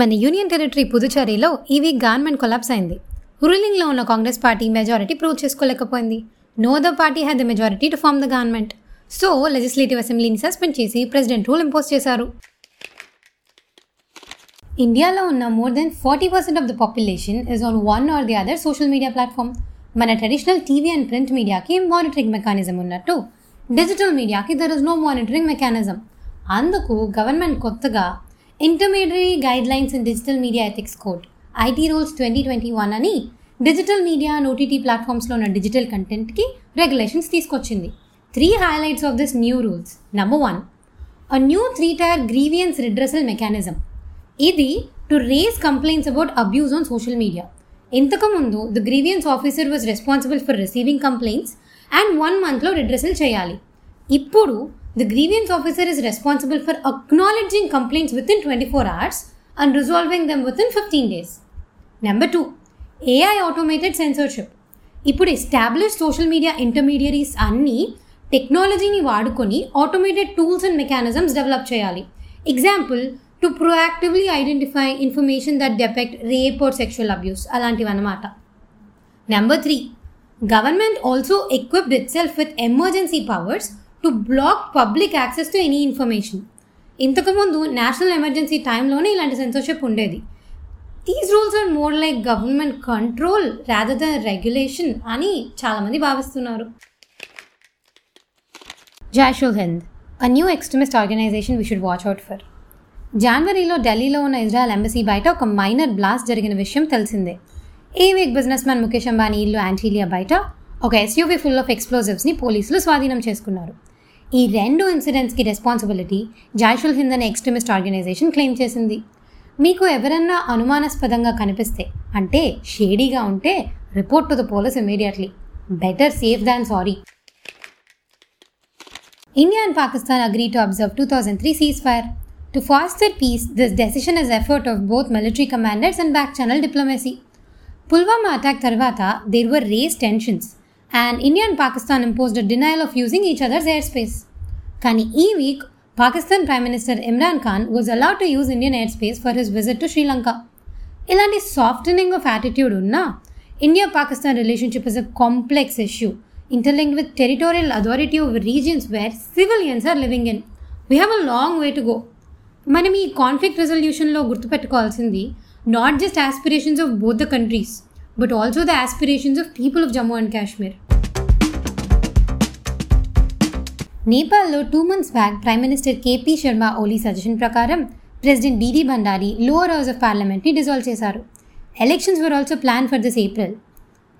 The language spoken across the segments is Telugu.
మన యూనియన్ టెరిటరీ పుదుచేరిలో ఈ వీక్ గవర్నమెంట్ కొలాప్స్ అయింది. రూలింగ్లో ఉన్న Congress party majority prove చేసుకోలేకపోయింది. No the party had the majority to form the government. So legislative అసెంబ్లీని సస్పెండ్ చేసి ప్రెసిడెంట్ రూల్ ఇంపోజ్ చేశారు. ఇండియాలో ఉన్న more than forty percent of the population is on one or the other social media platform మన ట్రెడిషనల్ టీవీ అండ్ ప్రింట్ మీడియాకి మానిటరింగ్ మెకానిజం ఉన్నట్టు. డిజిటల్ మీడియాకి there is no monitoring mechanism అందుకు గవర్నమెంట్ కొత్తగా intermediary guidelines in digital media ethics code IT rules twenty twenty one అని డిజిటల్ మీడియా అండ్ ఓటీటీ ప్లాట్ఫామ్స్లో ఉన్న డిజిటల్ కంటెంట్కి రెగ్యులేషన్స్ తీసుకొచ్చింది. Three highlights of this new rules number one a new three tier grievance redressal mechanism ఇది to raise complaints about abuse on social media ఇంతకుముందు the grievance officer was responsible for receiving complaints and one మంత్లో రిడ్రెసల్ చేయాలి. ఇప్పుడు the grievance officer is responsible for acknowledging complaints within twenty four resolving and resolving them within fifteen days number two AI automated censorship ఇప్పుడు ఎస్టాబ్లిష్ సోషల్ మీడియా ఇంటర్మీడియరీస్ అన్నీ టెక్నాలజీని వాడుకొని automated tools and mechanisms develop చేయాలి. Example to proactively identify information that depict rape or sexual abuse అలాంటివి అన్నమాట number three government also equipped itself with emergency powers to block public access to any information ఇంతకుముందు నేషనల్ ఎమర్జెన్సీ టైంలోనే ఇలాంటి సెన్సర్షిప్ ఉండేది. These rules are more like government control rather than regulation అని చాలామంది భావిస్తున్నారు. Jaishul Hind a new extremist organisation we should watch out for జనవరిలో ఢిల్లీలో ఉన్న ఇజ్రాయెల్ ఎంబసీ బయట ఒక మైనర్ బ్లాస్ట్ జరిగిన విషయం తెలిసిందే. ఏవేక్ week businessman Mukesh Ambani ఇల్లు యాంటీలియా బయట ఒక ఎస్యూవీ ఫుల్ ఆఫ్ ఎక్స్ప్లోజివ్స్ని పోలీసులు స్వాధీనం చేసుకున్నారు. ఈ రెండు ఇన్సిడెంట్స్కి రెస్పాన్సిబిలిటీ జాషుల్ హింద్ అనే ఎక్స్ట్రీమిస్ట్ ఆర్గనైజేషన్ క్లెయిమ్ చేసింది. మీకు ఎవరన్నా అనుమానాస్పదంగా కనిపిస్తే అంటే షేడీగా ఉంటే report to the police immediately. Better safe than sorry. India and Pakistan agree to observe two thousand three ceasefire. To foster peace this decision is effort of both military commanders and back channel diplomacy. Pulwama attack తర్వాత there were raised tensions. And India and Pakistan imposed denial of using each others air space కానీ ఈ week Pakistan prime minister Imran Khan was allowed to use Indian air space for his visit to Sri Lanka ఇలాంటి సాఫ్ట్నింగ్ ఆఫ్ యాటిట్యూడ్ ఉన్న India Pakistan relationship is a complex issue interlinked with territorial authority of regions where civilians are living in we have a long way to go మనం ఈ కాన్ఫ్లిక్ట్ రెజల్యూషన్లో గుర్తుపెట్టుకోవాల్సింది not just aspirations of both the countries but also the aspirations of people of Jammu and Kashmir నేపాల్లో two months back prime minister KP Sharma Oli suggestion ప్రకారం president DD Bhandari lower house of పార్లమెంట్ని dissolve చేశారు elections were also plan for this April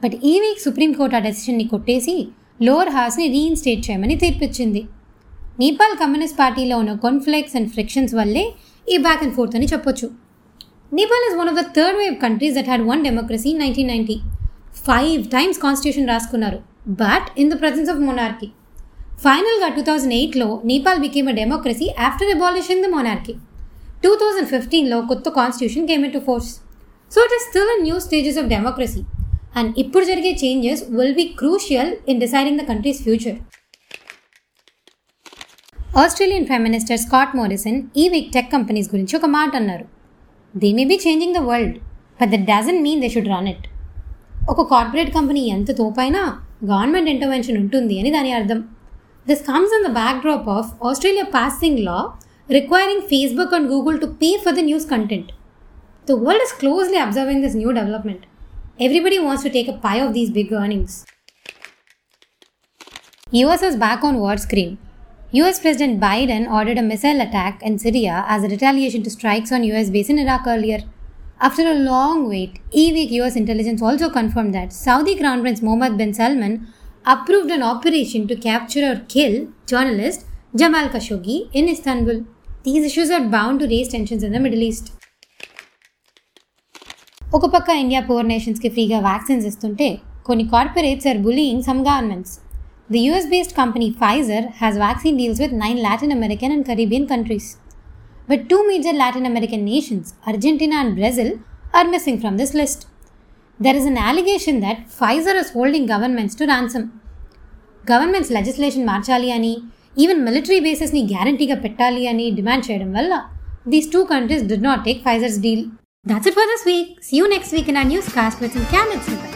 but ఈ వీక్ సుప్రీంకోర్టు ఆ డెసిషన్ని కొట్టేసి లోవర్ హౌస్ని రీఇన్స్టేట్ చేయమని తీర్పిచ్చింది. నేపాల్ కమ్యూనిస్ట్ పార్టీలో ఉన్న కాన్ఫ్లిక్ట్స్ అండ్ ఫ్రిక్షన్స్ వల్లే ఈ బ్యాక్ అండ్ ఫోర్త్ అని చెప్పొచ్చు. Nepal is one of the third wave countries that had one democracy nineteen ninety five times constitution రాసుకున్నారు. But in the presence of monarchy ఫైనల్గా టూ థౌజండ్ ఎయిట్లో Nepal became a democracy after abolishing the monarchy two thousand ఫిఫ్టీన్లో కొత్త constitution came to force so it is still new stages of democracy and ఇప్పుడు జరిగే changes will be crucial in deciding the country's future Australian prime minister Scott Morrison ఈ వీక్ టెక్ కంపెనీస్ గురించి ఒక మాట అన్నారు. They may be changing the world but that doesn't mean they should run it ఒక కార్పొరేట్ కంపెనీ ఎంత తోపైనా గవర్నమెంట్ ఇంటర్వెన్షన్ ఉంటుంది అని దాని అర్థం this comes in the backdrop of Australia passing law requiring Facebook and Google to pay for the news content the world is closely observing this new development Everybody wants to take a pie of these big earnings. US is back on war screen. US President Biden ordered a missile attack in Syria as a retaliation to strikes on US base in Iraq earlier. After a long wait, e week US intelligence also confirmed that Saudi Crown Prince Mohammed bin Salman approved an operation to capture or kill journalist Jamal Khashoggi in Istanbul. These issues are bound to raise tensions in the Middle East. ఒక పక్క ఇండియా పూర్ నేషన్స్కి ఫ్రీగా వ్యాక్సిన్స్ ఇస్తుంటే కొన్ని corporates are bullying some governments The US based company Pfizer has vaccine deals with nine Latin American and Caribbean countries but two major Latin American nations Argentina and Brazil are missing from this list there is an allegation that Pfizer is holding governments to ransom governments legislation మార్చాలి అని ఈవెన్ మిలిటరీ బేసెస్ని గ్యారంటీగా పెట్టాలి అని డిమాండ్ చేయడం వల్ల these two countries did not take Pfizer's deal. That's it for this week. See you next week in our newscast with some candid snippets.